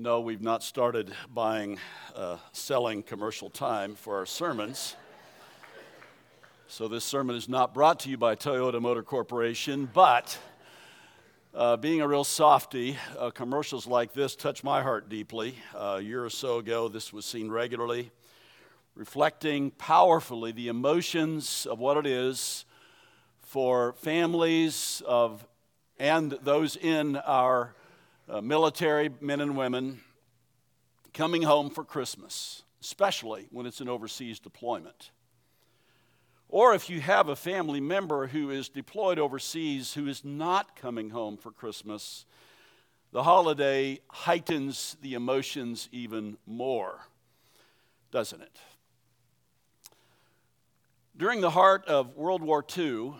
No, we've not started buying, uh, selling commercial time for our sermons. So, this sermon is not brought to you by Toyota Motor Corporation, but uh, being a real softy, uh, commercials like this touch my heart deeply. Uh, a year or so ago, this was seen regularly, reflecting powerfully the emotions of what it is for families of and those in our uh, military men and women coming home for Christmas, especially when it's an overseas deployment. Or if you have a family member who is deployed overseas who is not coming home for Christmas, the holiday heightens the emotions even more, doesn't it? During the heart of World War II,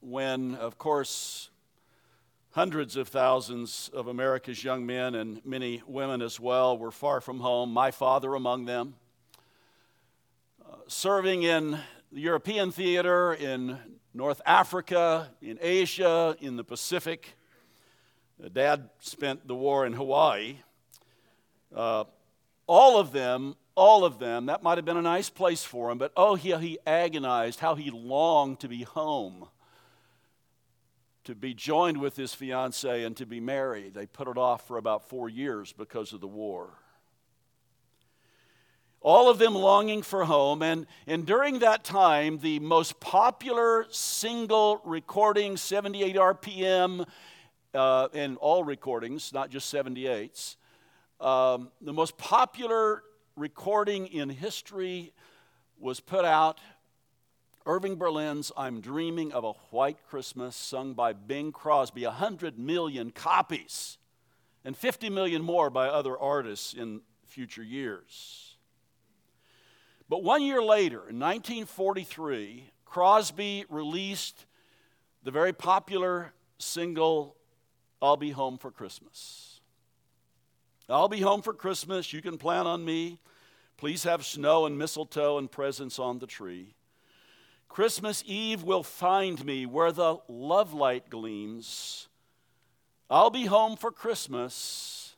when, of course, Hundreds of thousands of America's young men and many women as well were far from home, my father among them. Uh, serving in the European theater, in North Africa, in Asia, in the Pacific. Uh, Dad spent the war in Hawaii. Uh, all of them, all of them, that might have been a nice place for him, but oh, he, he agonized, how he longed to be home to be joined with his fiancee and to be married. They put it off for about four years because of the war. All of them longing for home. And, and during that time, the most popular single recording, 78 RPM, uh, and all recordings, not just 78s, um, the most popular recording in history was put out Irving Berlin's I'm Dreaming of a White Christmas, sung by Bing Crosby, 100 million copies, and 50 million more by other artists in future years. But one year later, in 1943, Crosby released the very popular single, I'll Be Home for Christmas. I'll be home for Christmas. You can plan on me. Please have snow and mistletoe and presents on the tree. Christmas Eve will find me where the love light gleams. I'll be home for Christmas,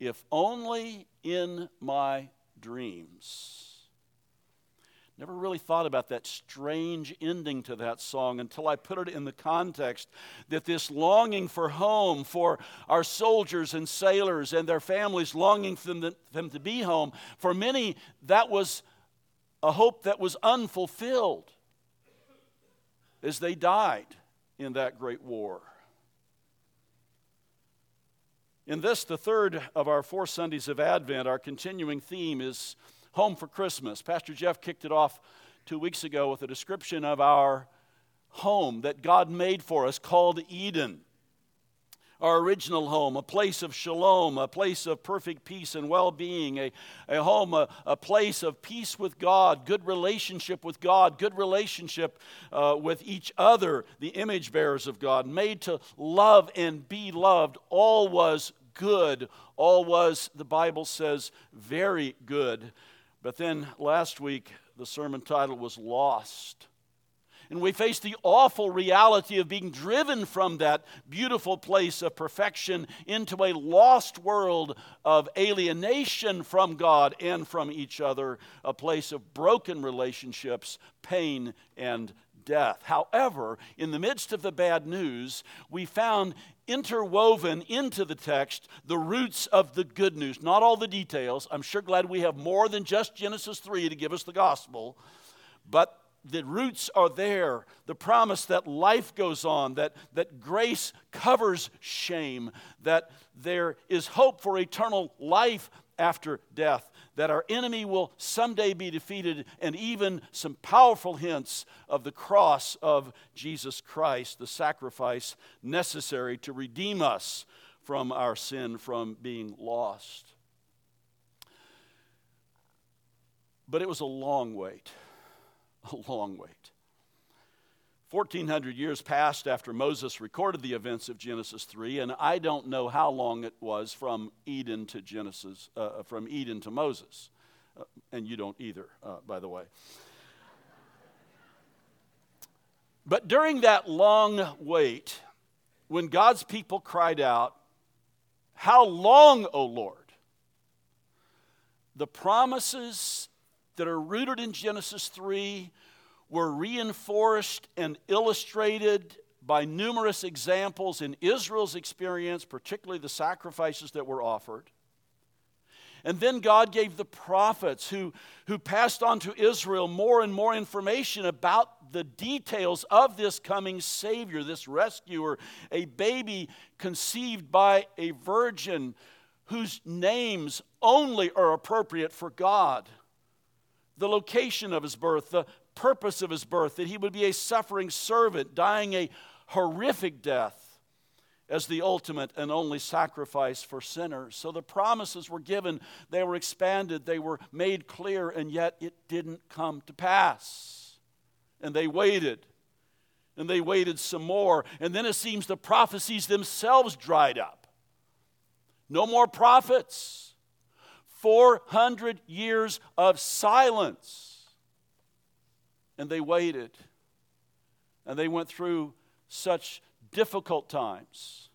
if only in my dreams. Never really thought about that strange ending to that song until I put it in the context that this longing for home, for our soldiers and sailors and their families longing for them to, them to be home, for many, that was a hope that was unfulfilled as they died in that great war. In this, the third of our four Sundays of Advent, our continuing theme is Home for Christmas. Pastor Jeff kicked it off two weeks ago with a description of our home that God made for us called Eden our original home, a place of shalom, a place of perfect peace and well being, a, a home, a, a place of peace with God, good relationship with God, good relationship uh, with each other, the image bearers of God, made to love and be loved. All was good. All was, the Bible says, very good. But then last week, the sermon title was Lost and we face the awful reality of being driven from that beautiful place of perfection into a lost world of alienation from God and from each other, a place of broken relationships, pain, and death. However, in the midst of the bad news, we found interwoven into the text the roots of the good news. Not all the details. I'm sure glad we have more than just Genesis 3 to give us the gospel, but the roots are there. The promise that life goes on, that, that grace covers shame, that there is hope for eternal life after death, that our enemy will someday be defeated, and even some powerful hints of the cross of Jesus Christ, the sacrifice necessary to redeem us from our sin, from being lost. But it was a long wait. a long wait. 1400 years passed after Moses recorded the events of Genesis 3, and I don't know how long it was from Eden to Genesis, uh, uh, from Eden to Moses. Uh, and you don't either, uh, by the way. But during that long wait, when God's people cried out, How long, O Lord? The promises that are rooted in Genesis 3 were reinforced and illustrated by numerous examples in Israel's experience, particularly the sacrifices that were offered. And then God gave the prophets who, who passed on to Israel more and more information about the details of this coming Savior, this rescuer, a baby conceived by a virgin whose names only are appropriate for God. The location of his birth, the purpose of his birth, that he would be a suffering servant, dying a horrific death as the ultimate and only sacrifice for sinners. So the promises were given, they were expanded, they were made clear, and yet it didn't come to pass. And they waited, and they waited some more, and then it seems the prophecies themselves dried up. No more prophets. 400 years of silence. And they waited. And they went through such difficult times.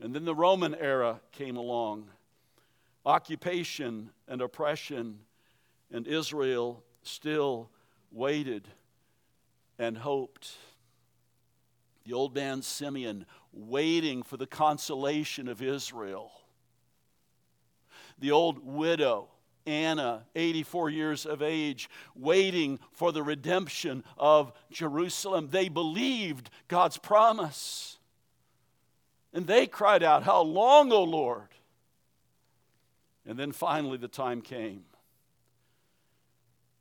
And then the Roman era came along occupation and oppression, and Israel still waited and hoped. The old man Simeon waiting for the consolation of Israel. The old widow Anna, 84 years of age, waiting for the redemption of Jerusalem. They believed God's promise. And they cried out, How long, O Lord? And then finally the time came.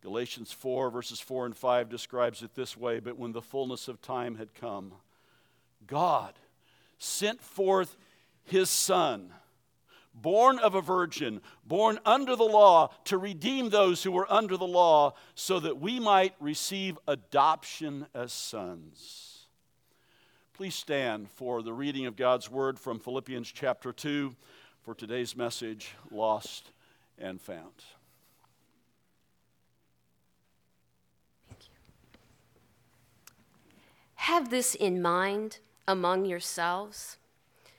Galatians 4, verses 4 and 5 describes it this way But when the fullness of time had come, God sent forth his Son born of a virgin, born under the law, to redeem those who were under the law, so that we might receive adoption as sons. Please stand for the reading of God's word from Philippians chapter 2 for today's message Lost and Found. Have this in mind among yourselves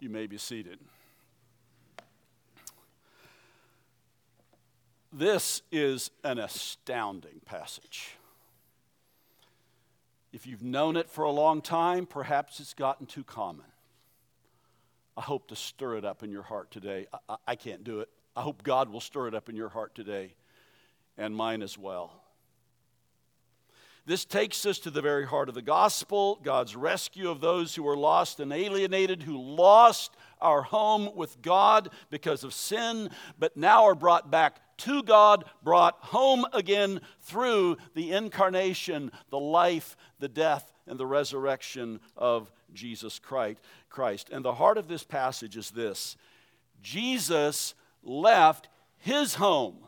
You may be seated. This is an astounding passage. If you've known it for a long time, perhaps it's gotten too common. I hope to stir it up in your heart today. I, I, can't do it. I hope God will stir it up in your heart today and mine as well. This takes us to the very heart of the gospel God's rescue of those who were lost and alienated, who lost our home with God because of sin, but now are brought back to God, brought home again through the incarnation, the life, the death, and the resurrection of Jesus Christ. And the heart of this passage is this Jesus left his home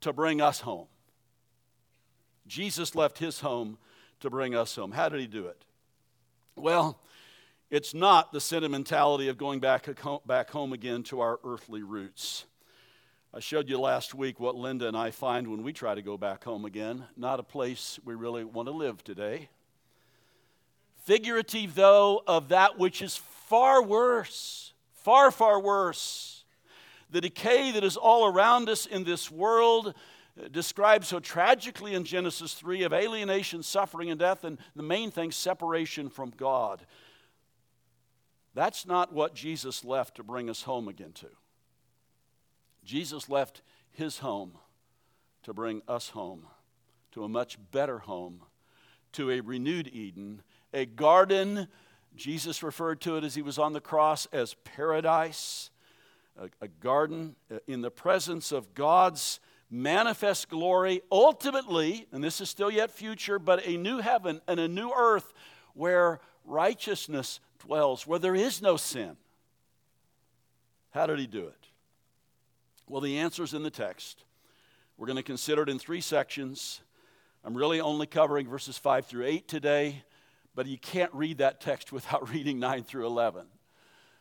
to bring us home. Jesus left his home to bring us home. How did he do it? Well, it's not the sentimentality of going back, back home again to our earthly roots. I showed you last week what Linda and I find when we try to go back home again. Not a place we really want to live today. Figurative, though, of that which is far worse, far, far worse. The decay that is all around us in this world described so tragically in Genesis 3 of alienation, suffering, and death, and the main thing, separation from God. That's not what Jesus left to bring us home again to. Jesus left his home to bring us home to a much better home, to a renewed Eden, a garden. Jesus referred to it as he was on the cross as paradise, a, a garden uh, in the presence of God's manifest glory, ultimately, and this is still yet future, but a new heaven and a new earth where righteousness dwells, where there is no sin. How did he do it? Well, the answer is in the text. We're going to consider it in three sections. I'm really only covering verses 5 through 8 today, but you can't read that text without reading 9 through 11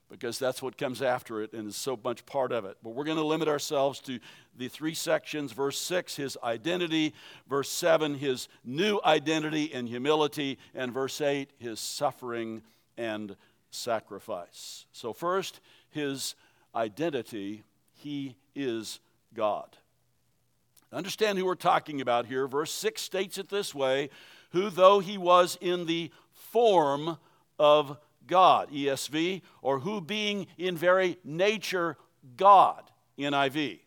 because that's what comes after it and is so much part of it. But we're going to limit ourselves to the three sections verse 6, his identity, verse 7, his new identity and humility, and verse 8, his suffering and sacrifice. So, first, his identity, he is God. Understand who we're talking about here. Verse 6 states it this way who, though he was in the form of God, ESV, or who being in very nature God, NIV.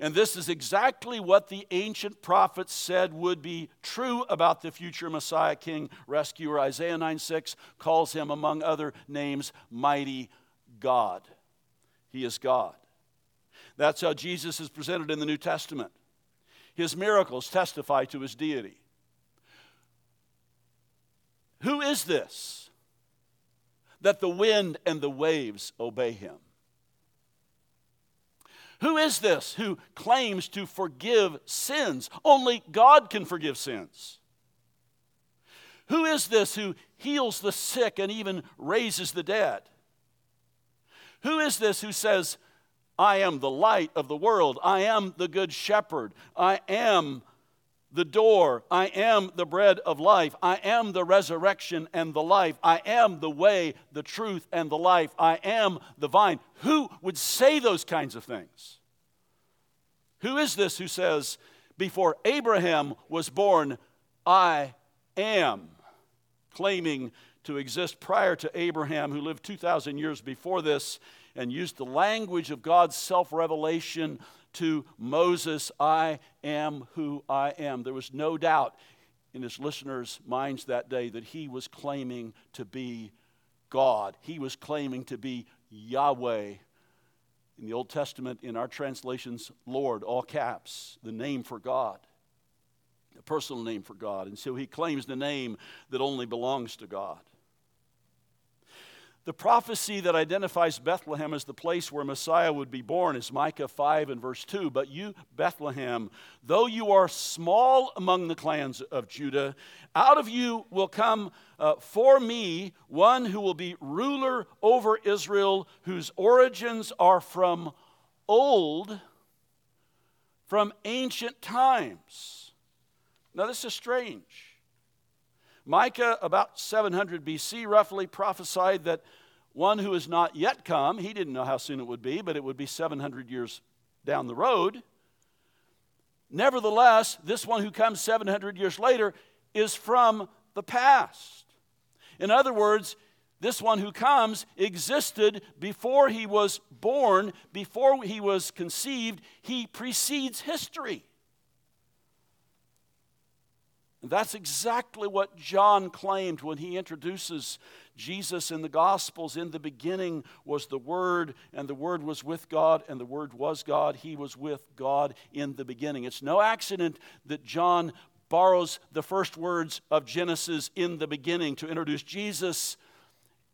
And this is exactly what the ancient prophets said would be true about the future Messiah, King, Rescuer. Isaiah 9 6 calls him, among other names, Mighty God. He is God. That's how Jesus is presented in the New Testament. His miracles testify to his deity. Who is this? That the wind and the waves obey him. Who is this who claims to forgive sins? Only God can forgive sins. Who is this who heals the sick and even raises the dead? Who is this who says, I am the light of the world, I am the good shepherd, I am the door. I am the bread of life. I am the resurrection and the life. I am the way, the truth, and the life. I am the vine. Who would say those kinds of things? Who is this who says, Before Abraham was born, I am, claiming to exist prior to Abraham, who lived 2,000 years before this and used the language of God's self revelation to Moses, I am who I am. There was no doubt in his listeners' minds that day that he was claiming to be God. He was claiming to be Yahweh. In the Old Testament, in our translations, Lord, all caps, the name for God, a personal name for God. And so he claims the name that only belongs to God. The prophecy that identifies Bethlehem as the place where Messiah would be born is Micah 5 and verse 2. But you, Bethlehem, though you are small among the clans of Judah, out of you will come uh, for me one who will be ruler over Israel, whose origins are from old, from ancient times. Now, this is strange. Micah, about 700 BC, roughly prophesied that one who has not yet come, he didn't know how soon it would be, but it would be 700 years down the road. Nevertheless, this one who comes 700 years later is from the past. In other words, this one who comes existed before he was born, before he was conceived. He precedes history. And that's exactly what John claimed when he introduces Jesus in the Gospels. In the beginning was the Word, and the Word was with God, and the Word was God. He was with God in the beginning. It's no accident that John borrows the first words of Genesis in the beginning to introduce Jesus,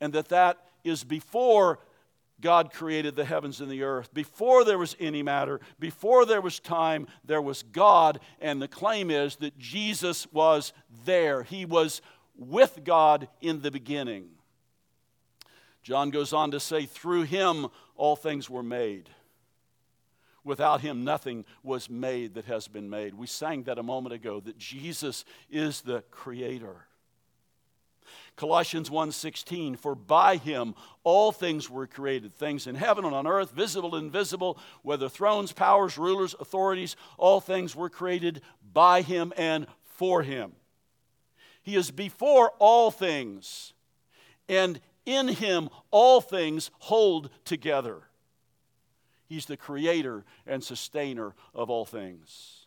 and that that is before God created the heavens and the earth. Before there was any matter, before there was time, there was God. And the claim is that Jesus was there. He was with God in the beginning. John goes on to say, through him all things were made. Without him, nothing was made that has been made. We sang that a moment ago that Jesus is the creator. Colossians 1:16 for by him all things were created things in heaven and on earth visible and invisible whether thrones powers rulers authorities all things were created by him and for him he is before all things and in him all things hold together. He's the creator and sustainer of all things.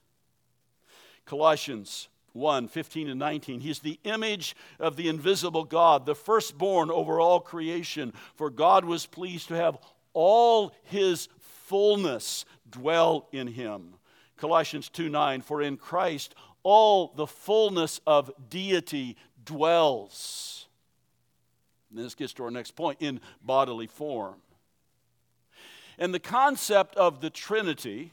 Colossians 1 15 and 19. He's the image of the invisible God, the firstborn over all creation. For God was pleased to have all his fullness dwell in him. Colossians 2 9. For in Christ all the fullness of deity dwells. And this gets to our next point in bodily form. And the concept of the Trinity,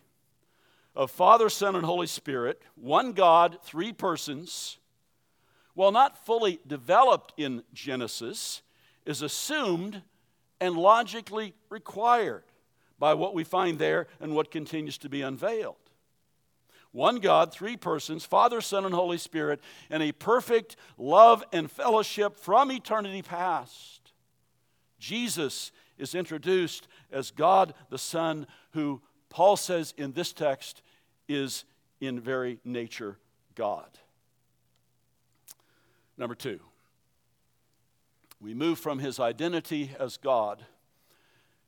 of Father, Son, and Holy Spirit, one God, three persons, while not fully developed in Genesis, is assumed and logically required by what we find there and what continues to be unveiled. One God, three persons, Father, Son, and Holy Spirit, and a perfect love and fellowship from eternity past. Jesus is introduced as God the Son, who Paul says in this text is in very nature God. Number two, we move from his identity as God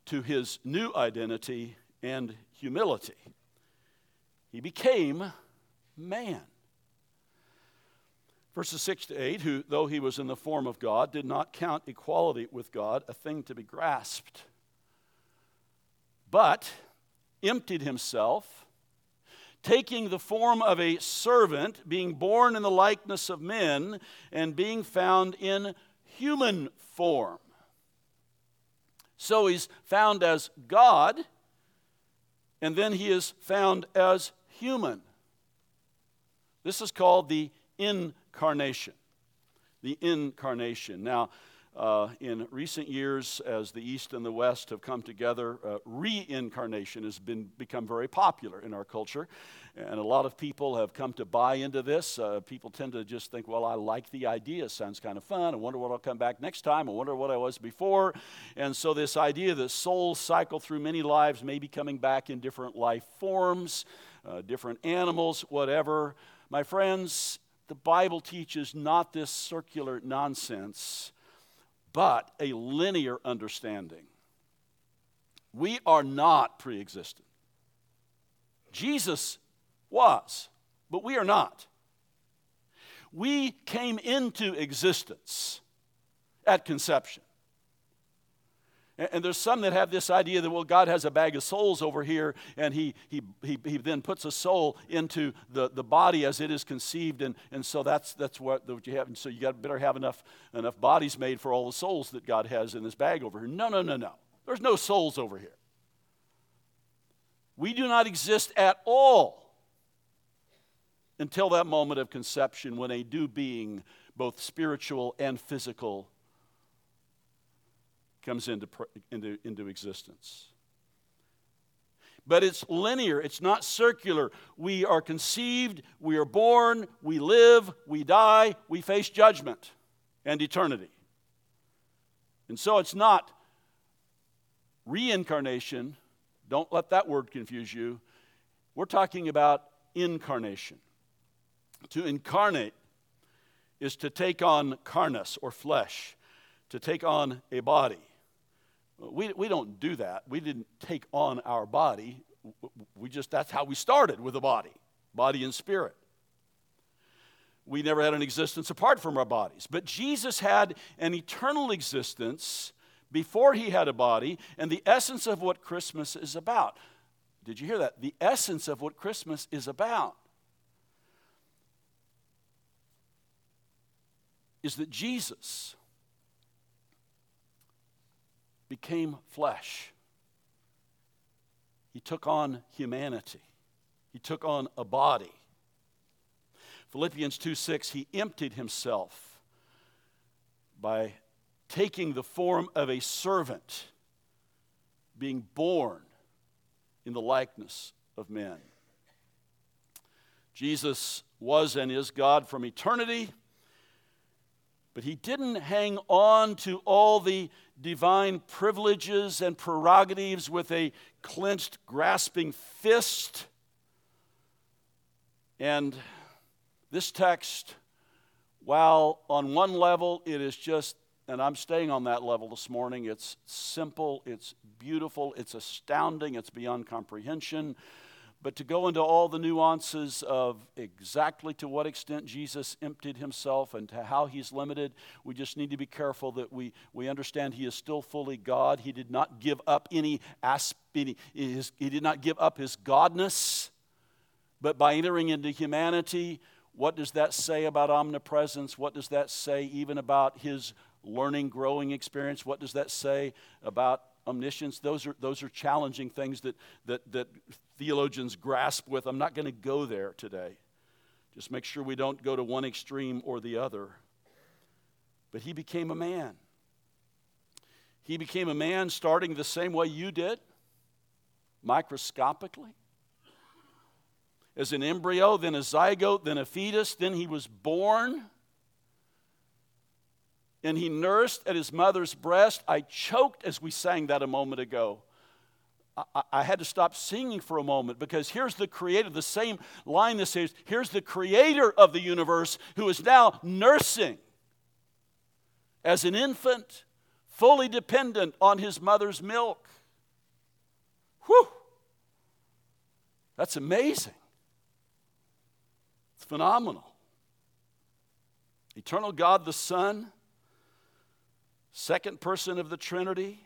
to his new identity and humility. He became man. Verses 6 to 8, who, though he was in the form of God, did not count equality with God a thing to be grasped, but emptied himself, taking the form of a servant, being born in the likeness of men, and being found in human form. So he's found as God, and then he is found as human. This is called the incarnation. The incarnation. Now, uh, in recent years, as the East and the West have come together, uh, reincarnation has been, become very popular in our culture. And a lot of people have come to buy into this. Uh, people tend to just think, well, I like the idea. Sounds kind of fun. I wonder what I'll come back next time. I wonder what I was before. And so, this idea that souls cycle through many lives, maybe coming back in different life forms, uh, different animals, whatever. My friends, the Bible teaches not this circular nonsense, but a linear understanding. We are not pre existent. Jesus was, but we are not. We came into existence at conception. And there's some that have this idea that, well, God has a bag of souls over here, and He, he, he, he then puts a soul into the, the body as it is conceived, and, and so that's, that's what, what you have. And so you got better have enough, enough bodies made for all the souls that God has in this bag over here. No, no, no, no. There's no souls over here. We do not exist at all until that moment of conception when a new being, both spiritual and physical, comes into, into, into existence. But it's linear, it's not circular. We are conceived, we are born, we live, we die, we face judgment and eternity. And so it's not reincarnation. Don't let that word confuse you. We're talking about incarnation. To incarnate is to take on carnus or flesh, to take on a body. We, we don't do that. We didn't take on our body. We just, that's how we started with a body, body and spirit. We never had an existence apart from our bodies. But Jesus had an eternal existence before he had a body, and the essence of what Christmas is about. Did you hear that? The essence of what Christmas is about is that Jesus became flesh. He took on humanity. He took on a body. Philippians 2 6, he emptied himself by taking the form of a servant, being born in the likeness of men. Jesus was and is God from eternity, but he didn't hang on to all the divine privileges and prerogatives with a clenched, grasping fist. And this text, while on one level it is just and I'm staying on that level this morning. It's simple, it's beautiful, it's astounding, it's beyond comprehension. But to go into all the nuances of exactly to what extent Jesus emptied himself and to how he's limited, we just need to be careful that we, we understand he is still fully God. He did not give up any aspect, he did not give up his godness, but by entering into humanity, what does that say about omnipresence? What does that say even about his learning, growing experience? What does that say about omniscience? Those are, those are challenging things that, that, that theologians grasp with. I'm not going to go there today. Just make sure we don't go to one extreme or the other. But he became a man. He became a man starting the same way you did, microscopically as an embryo, then a zygote, then a fetus, then he was born. And he nursed at his mother's breast. I choked as we sang that a moment ago. I, I, had to stop singing for a moment because here's the creator, the same line that says, Here's the creator of the universe who is now nursing as an infant, fully dependent on his mother's milk. Whew! That's amazing It's phenomenal. Eternal God the Son, second person of the Trinity,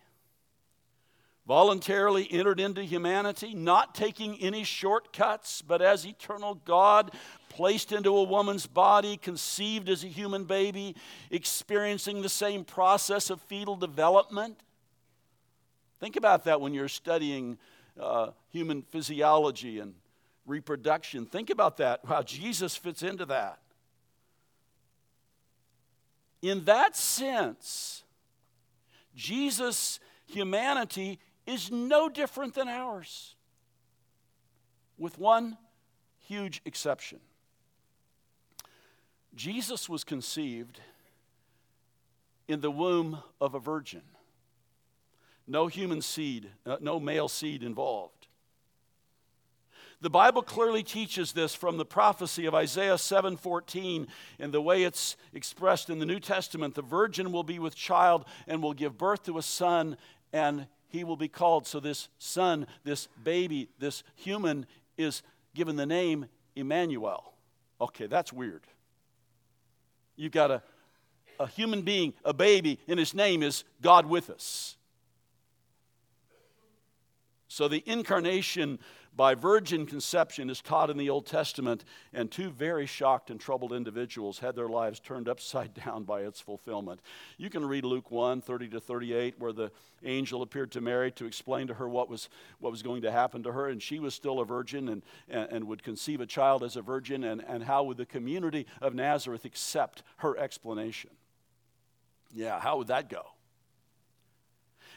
voluntarily entered into humanity, not taking any shortcuts, but as eternal God, placed into a woman's body, conceived as a human baby, experiencing the same process of fetal development. Think about that when you're studying uh, human physiology and reproduction. Think about that, how Jesus fits into that. In that sense, Jesus' humanity is no different than ours, with one huge exception. Jesus was conceived in the womb of a virgin. No human seed, uh, no male seed involved. The Bible clearly teaches this from the prophecy of Isaiah 7:14 and the way it's expressed in the New Testament. The virgin will be with child and will give birth to a son and he will be called so this son, this baby, this human is given the name Emmanuel. Okay, that's weird. You've got a, a human being, a baby, and his name is God with us. So the incarnation by virgin conception is taught in the Old Testament, and two very shocked and troubled individuals had their lives turned upside down by its fulfillment. You can read Luke 1 30 to 38, where the angel appeared to Mary to explain to her what was, what was going to happen to her, and she was still a virgin and, and, and would conceive a child as a virgin, and, and how would the community of Nazareth accept her explanation? Yeah, how would that go?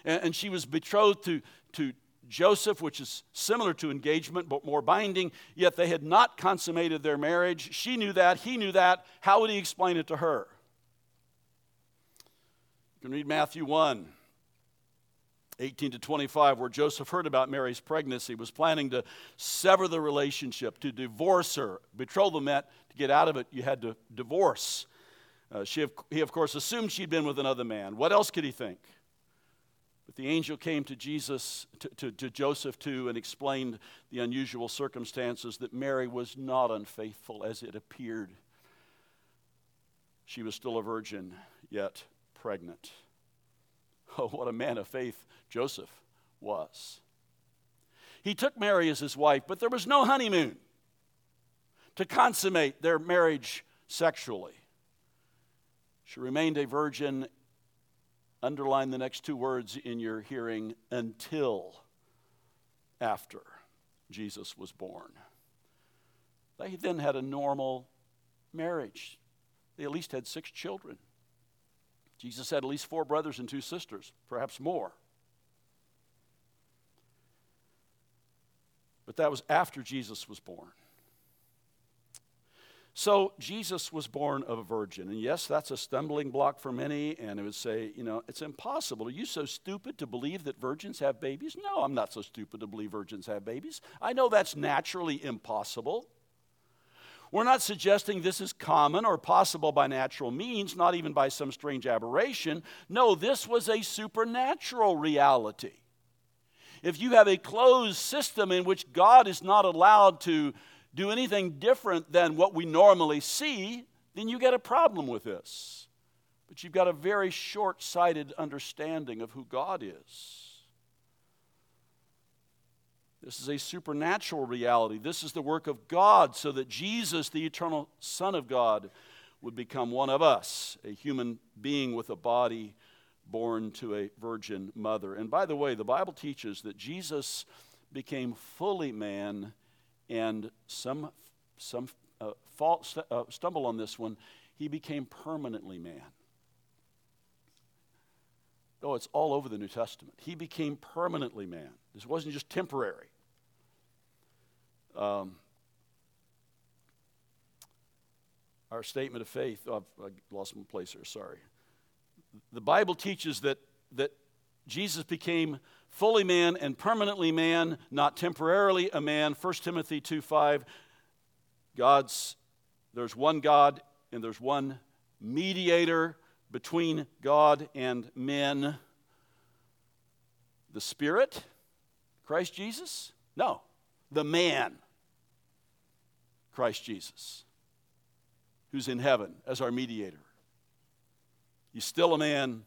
And, she was betrothed to, to, Joseph, which is similar to engagement but more binding, yet they had not consummated their marriage. She knew that, he knew that. How would he explain it to her? You can read Matthew 1. 18 to 25, where Joseph heard about Mary's pregnancy, was planning to sever the relationship, to divorce her. Betrothal meant to get out of it, you had to divorce. Uh, she, he, of course, assumed she'd been with another man. What else could he think? But the angel came to Jesus, to, to, to, Joseph too, and explained the unusual circumstances that Mary was not unfaithful as it appeared. She was still a virgin, yet pregnant. Oh, what a man of faith Joseph was. He took Mary as his wife, but there was no honeymoon to consummate their marriage sexually. She remained a virgin Underline the next two words in your hearing until after Jesus was born. They then had a normal marriage. They at least had six children. Jesus had at least four brothers and two sisters, perhaps more. But that was after Jesus was born. So Jesus was born of a virgin. And yes, that's a stumbling block for many. And it would say, you know, it's impossible. Are you so stupid to believe that virgins have babies? No, I'm not so stupid to believe virgins have babies. I know that's naturally impossible. We're not suggesting this is common or possible by natural means, not even by some strange aberration. No, this was a supernatural reality. If you have a closed system in which God is not allowed to do anything different than what we normally see, then you get a problem with this. But you've got a very short sighted understanding of who God is. This is a supernatural reality. This is the work of God so that Jesus, the eternal Son of God, would become one of us, a human being with a body born to a virgin mother. And by the way, the Bible teaches that Jesus became fully man, and some, some uh, fall, st- uh, stumble on this one, he became permanently man. Oh, it's all over the New Testament. He became permanently man. This wasn't just temporary. Um, our statement of faith, oh, I lost my place here, sorry. The Bible teaches that, that Jesus became fully man and permanently man, not temporarily a man. 1 Timothy 2 5. God's, there's one God and there's one mediator between God and men. The Spirit, Christ Jesus? No, the man, Christ Jesus, who's in heaven as our mediator. He's still a man,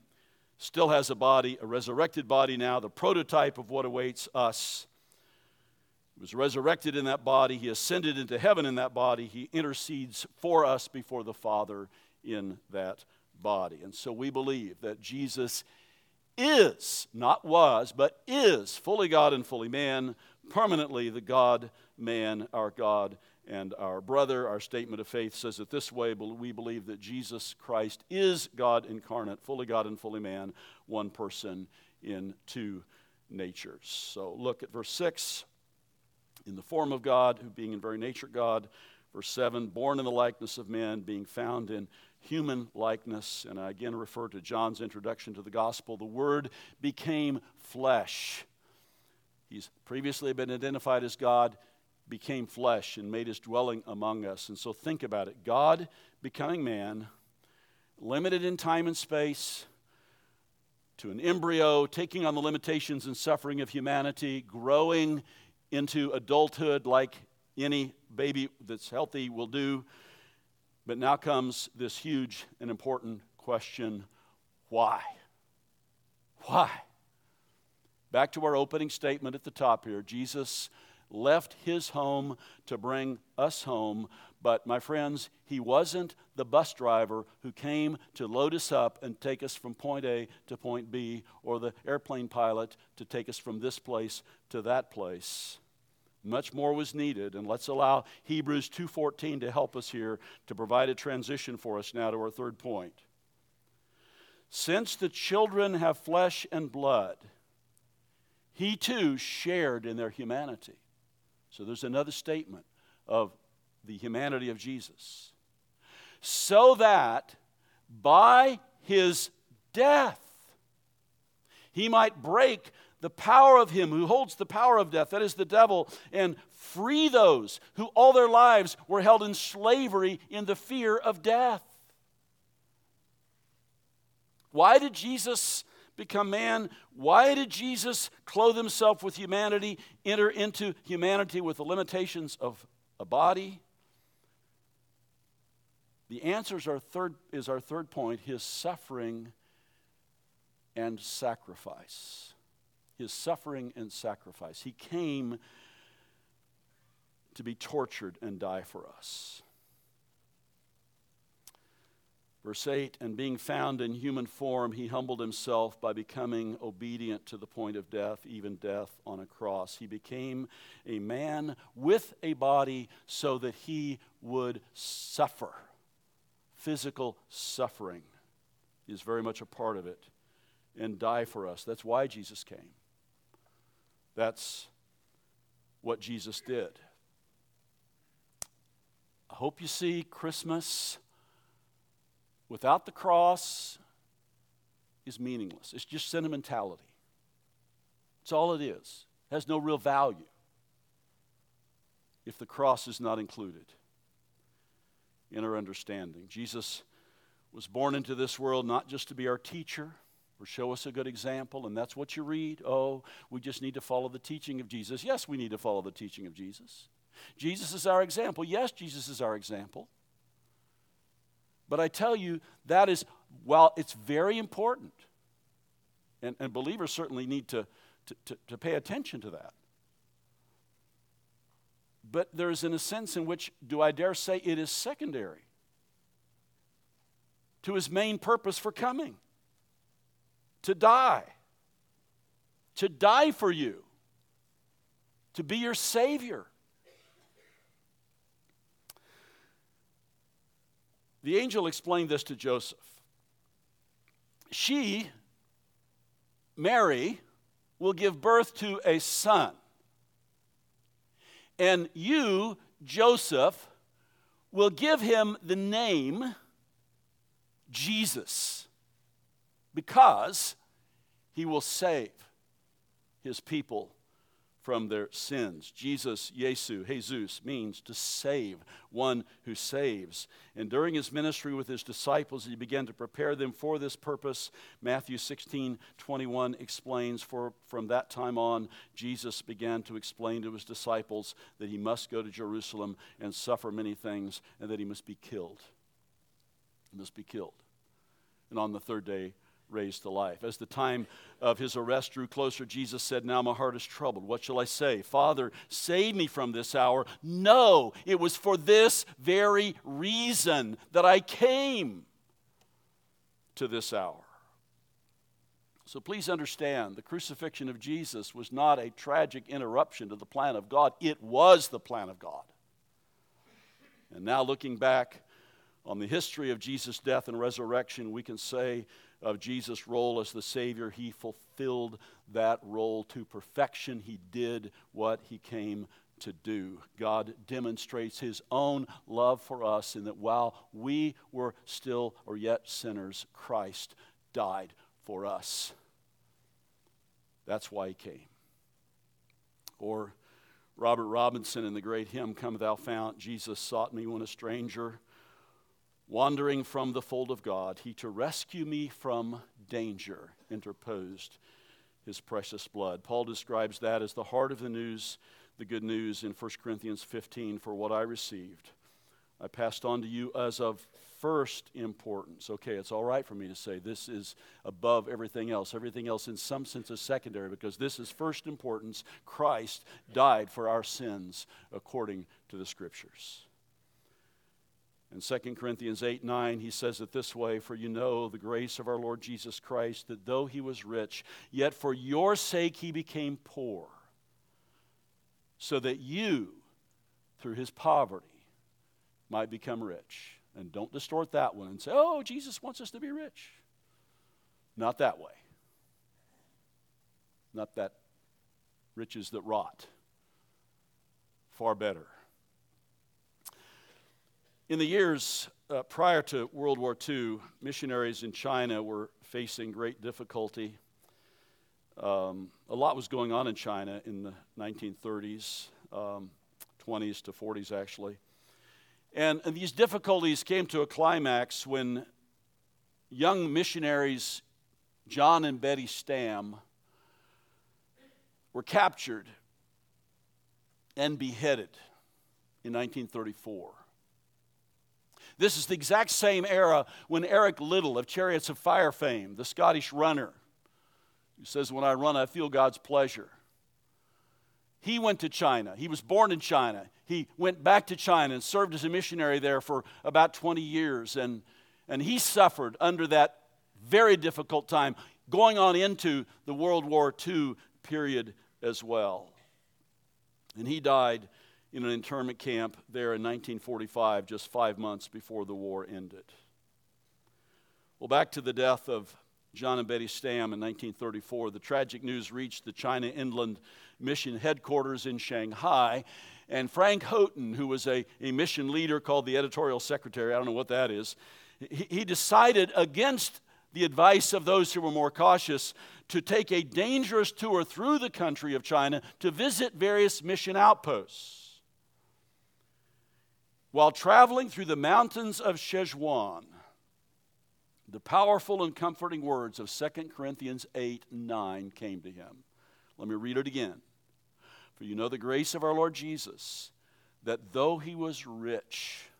still has a body, a resurrected body now, the prototype of what awaits us. He was resurrected in that body. He ascended into heaven in that body. He intercedes for us before the Father in that body. And so we believe that Jesus is, not was, but is fully God and fully man, permanently the God man, our God and our brother. Our statement of faith says it this way we believe that Jesus Christ is God incarnate, fully God and fully man, one person in two natures. So look at verse 6 in the form of God, who being in very nature God. Verse 7, born in the likeness of men, being found in human likeness. And I again refer to John's introduction to the gospel. The Word became flesh. He's previously been identified as God, became flesh, and made his dwelling among us. And so think about it God becoming man, limited in time and space, to an embryo, taking on the limitations and suffering of humanity, growing into adulthood like any baby that's healthy will do. But now comes this huge and important question why? Why? Back to our opening statement at the top here Jesus left his home to bring us home. But, my friends, he wasn't the bus driver who came to load us up and take us from point A to point B, or the airplane pilot to take us from this place to that place. Much more was needed, and let's allow Hebrews 2:14 to help us here to provide a transition for us now to our third point. Since the children have flesh and blood, he too shared in their humanity. So there's another statement of the humanity of Jesus. So that by his death he might break the power of him who holds the power of death, that is the devil, and free those who all their lives were held in slavery in the fear of death. Why did Jesus become man? Why did Jesus clothe himself with humanity, enter into humanity with the limitations of a body? The answer is our third, is our third point his suffering and sacrifice. His suffering and sacrifice. He came to be tortured and die for us. Verse 8, and being found in human form, he humbled himself by becoming obedient to the point of death, even death on a cross. He became a man with a body so that he would suffer. Physical suffering is very much a part of it, and die for us. That's why Jesus came. That's what Jesus did. I hope you see Christmas without the cross is meaningless. It's just sentimentality. It's all it is. It has no real value if the cross is not included. in our understanding. Jesus was born into this world not just to be our teacher or show us a good example, and that's what you read. Oh, we just need to follow the teaching of Jesus. Yes, we need to follow the teaching of Jesus. Jesus is our example. Yes, Jesus is our example. But I tell you, that is, while it's very important, and, and believers certainly need to, to, to, to pay attention to that. But there's in a sense in which, do I dare say, it is secondary to his main purpose for coming to die, to die for you, to be your Savior. The angel explained this to Joseph. She, Mary, will give birth to a son. And you, Joseph, will give him the name Jesus because he will save his people from their sins. Jesus, Yesu, Jesus, means to save, one who saves. And during his ministry with his disciples, he began to prepare them for this purpose. Matthew 16, 21 explains, for from that time on, Jesus began to explain to his disciples that he must go to Jerusalem and suffer many things, and that he must be killed. He must be killed. And on the third day, raised to life. As the time of his arrest drew closer, Jesus said, Now my heart is troubled. What shall I say? Father, save me from this hour. No, it was for this very reason that I came to this hour. So please understand the crucifixion of Jesus was not a tragic interruption to the plan of God, it was the plan of God. And now, looking back on the history of Jesus' death and resurrection, we can say of Jesus' role as the Savior, he fulfilled that role to perfection. He did what he came to do. God demonstrates his own love for us in that while we were still or yet sinners, Christ died for us. That's why he came. Or Robert Robinson in the great hymn, Come Thou Fount, Jesus sought me when a stranger wandering from the fold of God, he to rescue me from danger interposed his precious blood. Paul describes that as the heart of the news, the good news in 1 Corinthians 15 for what I received. I passed on to you as of first importance. Okay, it's all right for me to say this is above everything else. Everything else, in some sense, is secondary because this is first importance. Christ died for our sins according to the Scriptures. In 2 Corinthians 8 9, he says it this way For you know the grace of our Lord Jesus Christ, that though he was rich, yet for your sake he became poor, so that you, through his poverty, might become rich. And don't distort that one and say, oh, Jesus wants us to be rich. Not that way. Not that riches that rot. Far better. In the years uh, prior to World War II, missionaries in China were facing great difficulty. Um, a lot was going on in China in the 1930s, um, 20s to 40s, actually. And, and these difficulties came to a climax when young missionaries, John and Betty Stam, were captured and beheaded in 1934. This is the exact same era when Eric Liddell of Chariots of Fire fame, the Scottish runner, who says, When I run, I feel God's pleasure. He went to China. He was born in China. He went back to China and served as a missionary there for about 20 years. And, and he suffered under that very difficult time, going on into the World War II period as well. And he died in an internment camp there in 1945, just five months before the war ended. Well, back to the death of John and Betty Stam in 1934, the tragic news reached the China Inland Mission headquarters in Shanghai. And Frank Houghton, who was a, a mission leader called the editorial secretary, I don't know what that is, he, he decided against the advice of those who were more cautious to take a dangerous tour through the country of China to visit various mission outposts. While traveling through the mountains of Szechwan, the powerful and comforting words of 2 Corinthians 8 9 came to him. Let me read it again. For you know the grace of our Lord Jesus, that though he was rich,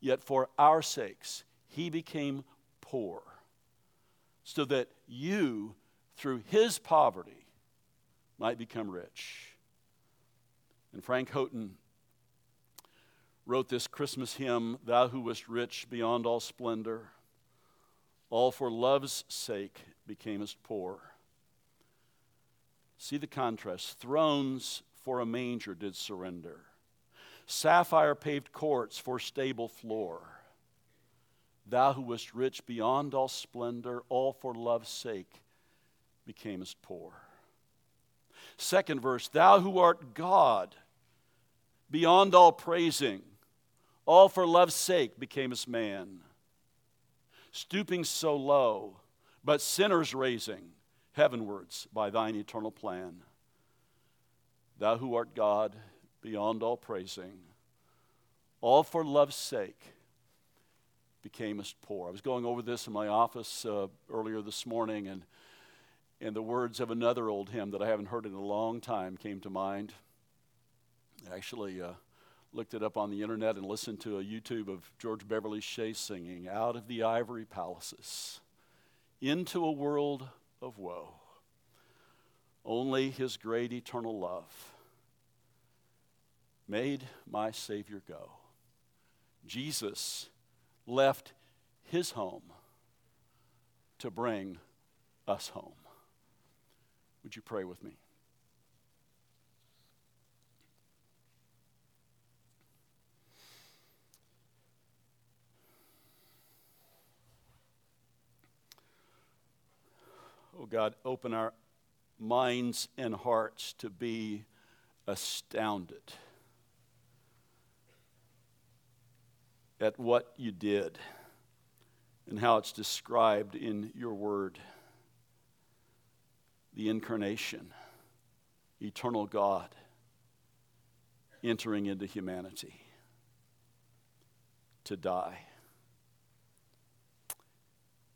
yet for our sakes he became poor, so that you, through his poverty, might become rich. And Frank Houghton wrote this Christmas hymn, Thou who wast rich beyond all splendor all for love's sake becamest poor. See the contrast. Thrones for a manger did surrender, sapphire paved courts for stable floor. Thou who wast rich beyond all splendor, all for love's sake becamest poor. Second verse, Thou who art God beyond all praising, all for love's sake becamest man stooping so low, but sinners raising heavenwards by thine eternal plan. Thou who art God beyond all praising, all for love's sake becamest poor. I was going over this in my office uh, earlier this morning, and, and the words of another old hymn that I haven't heard in a long time came to mind. Actually, uh, looked it up on the internet and listened to a YouTube of George Beverly Shea singing, Out of the Ivory Palaces, into a world of woe. Only his great eternal love made my Savior go. Jesus left his home to bring us home. Would you pray with me? Oh God, open our minds and hearts to be astounded at what you did and how it's described in your word the incarnation, eternal God entering into humanity to die.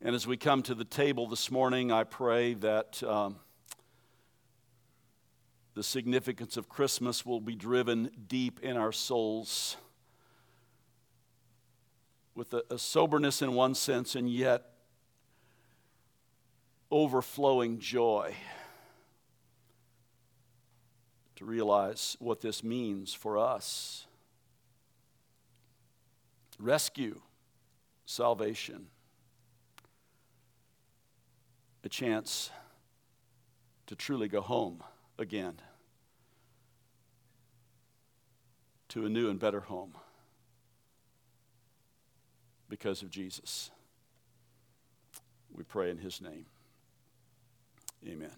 And as we come to the table this morning, I pray that um, the significance of Christmas will be driven deep in our souls with a, a soberness in one sense and yet overflowing joy to realize what this means for us. Rescue, salvation a chance to truly go home again to a new and better home because of Jesus. We pray in his name. Amen.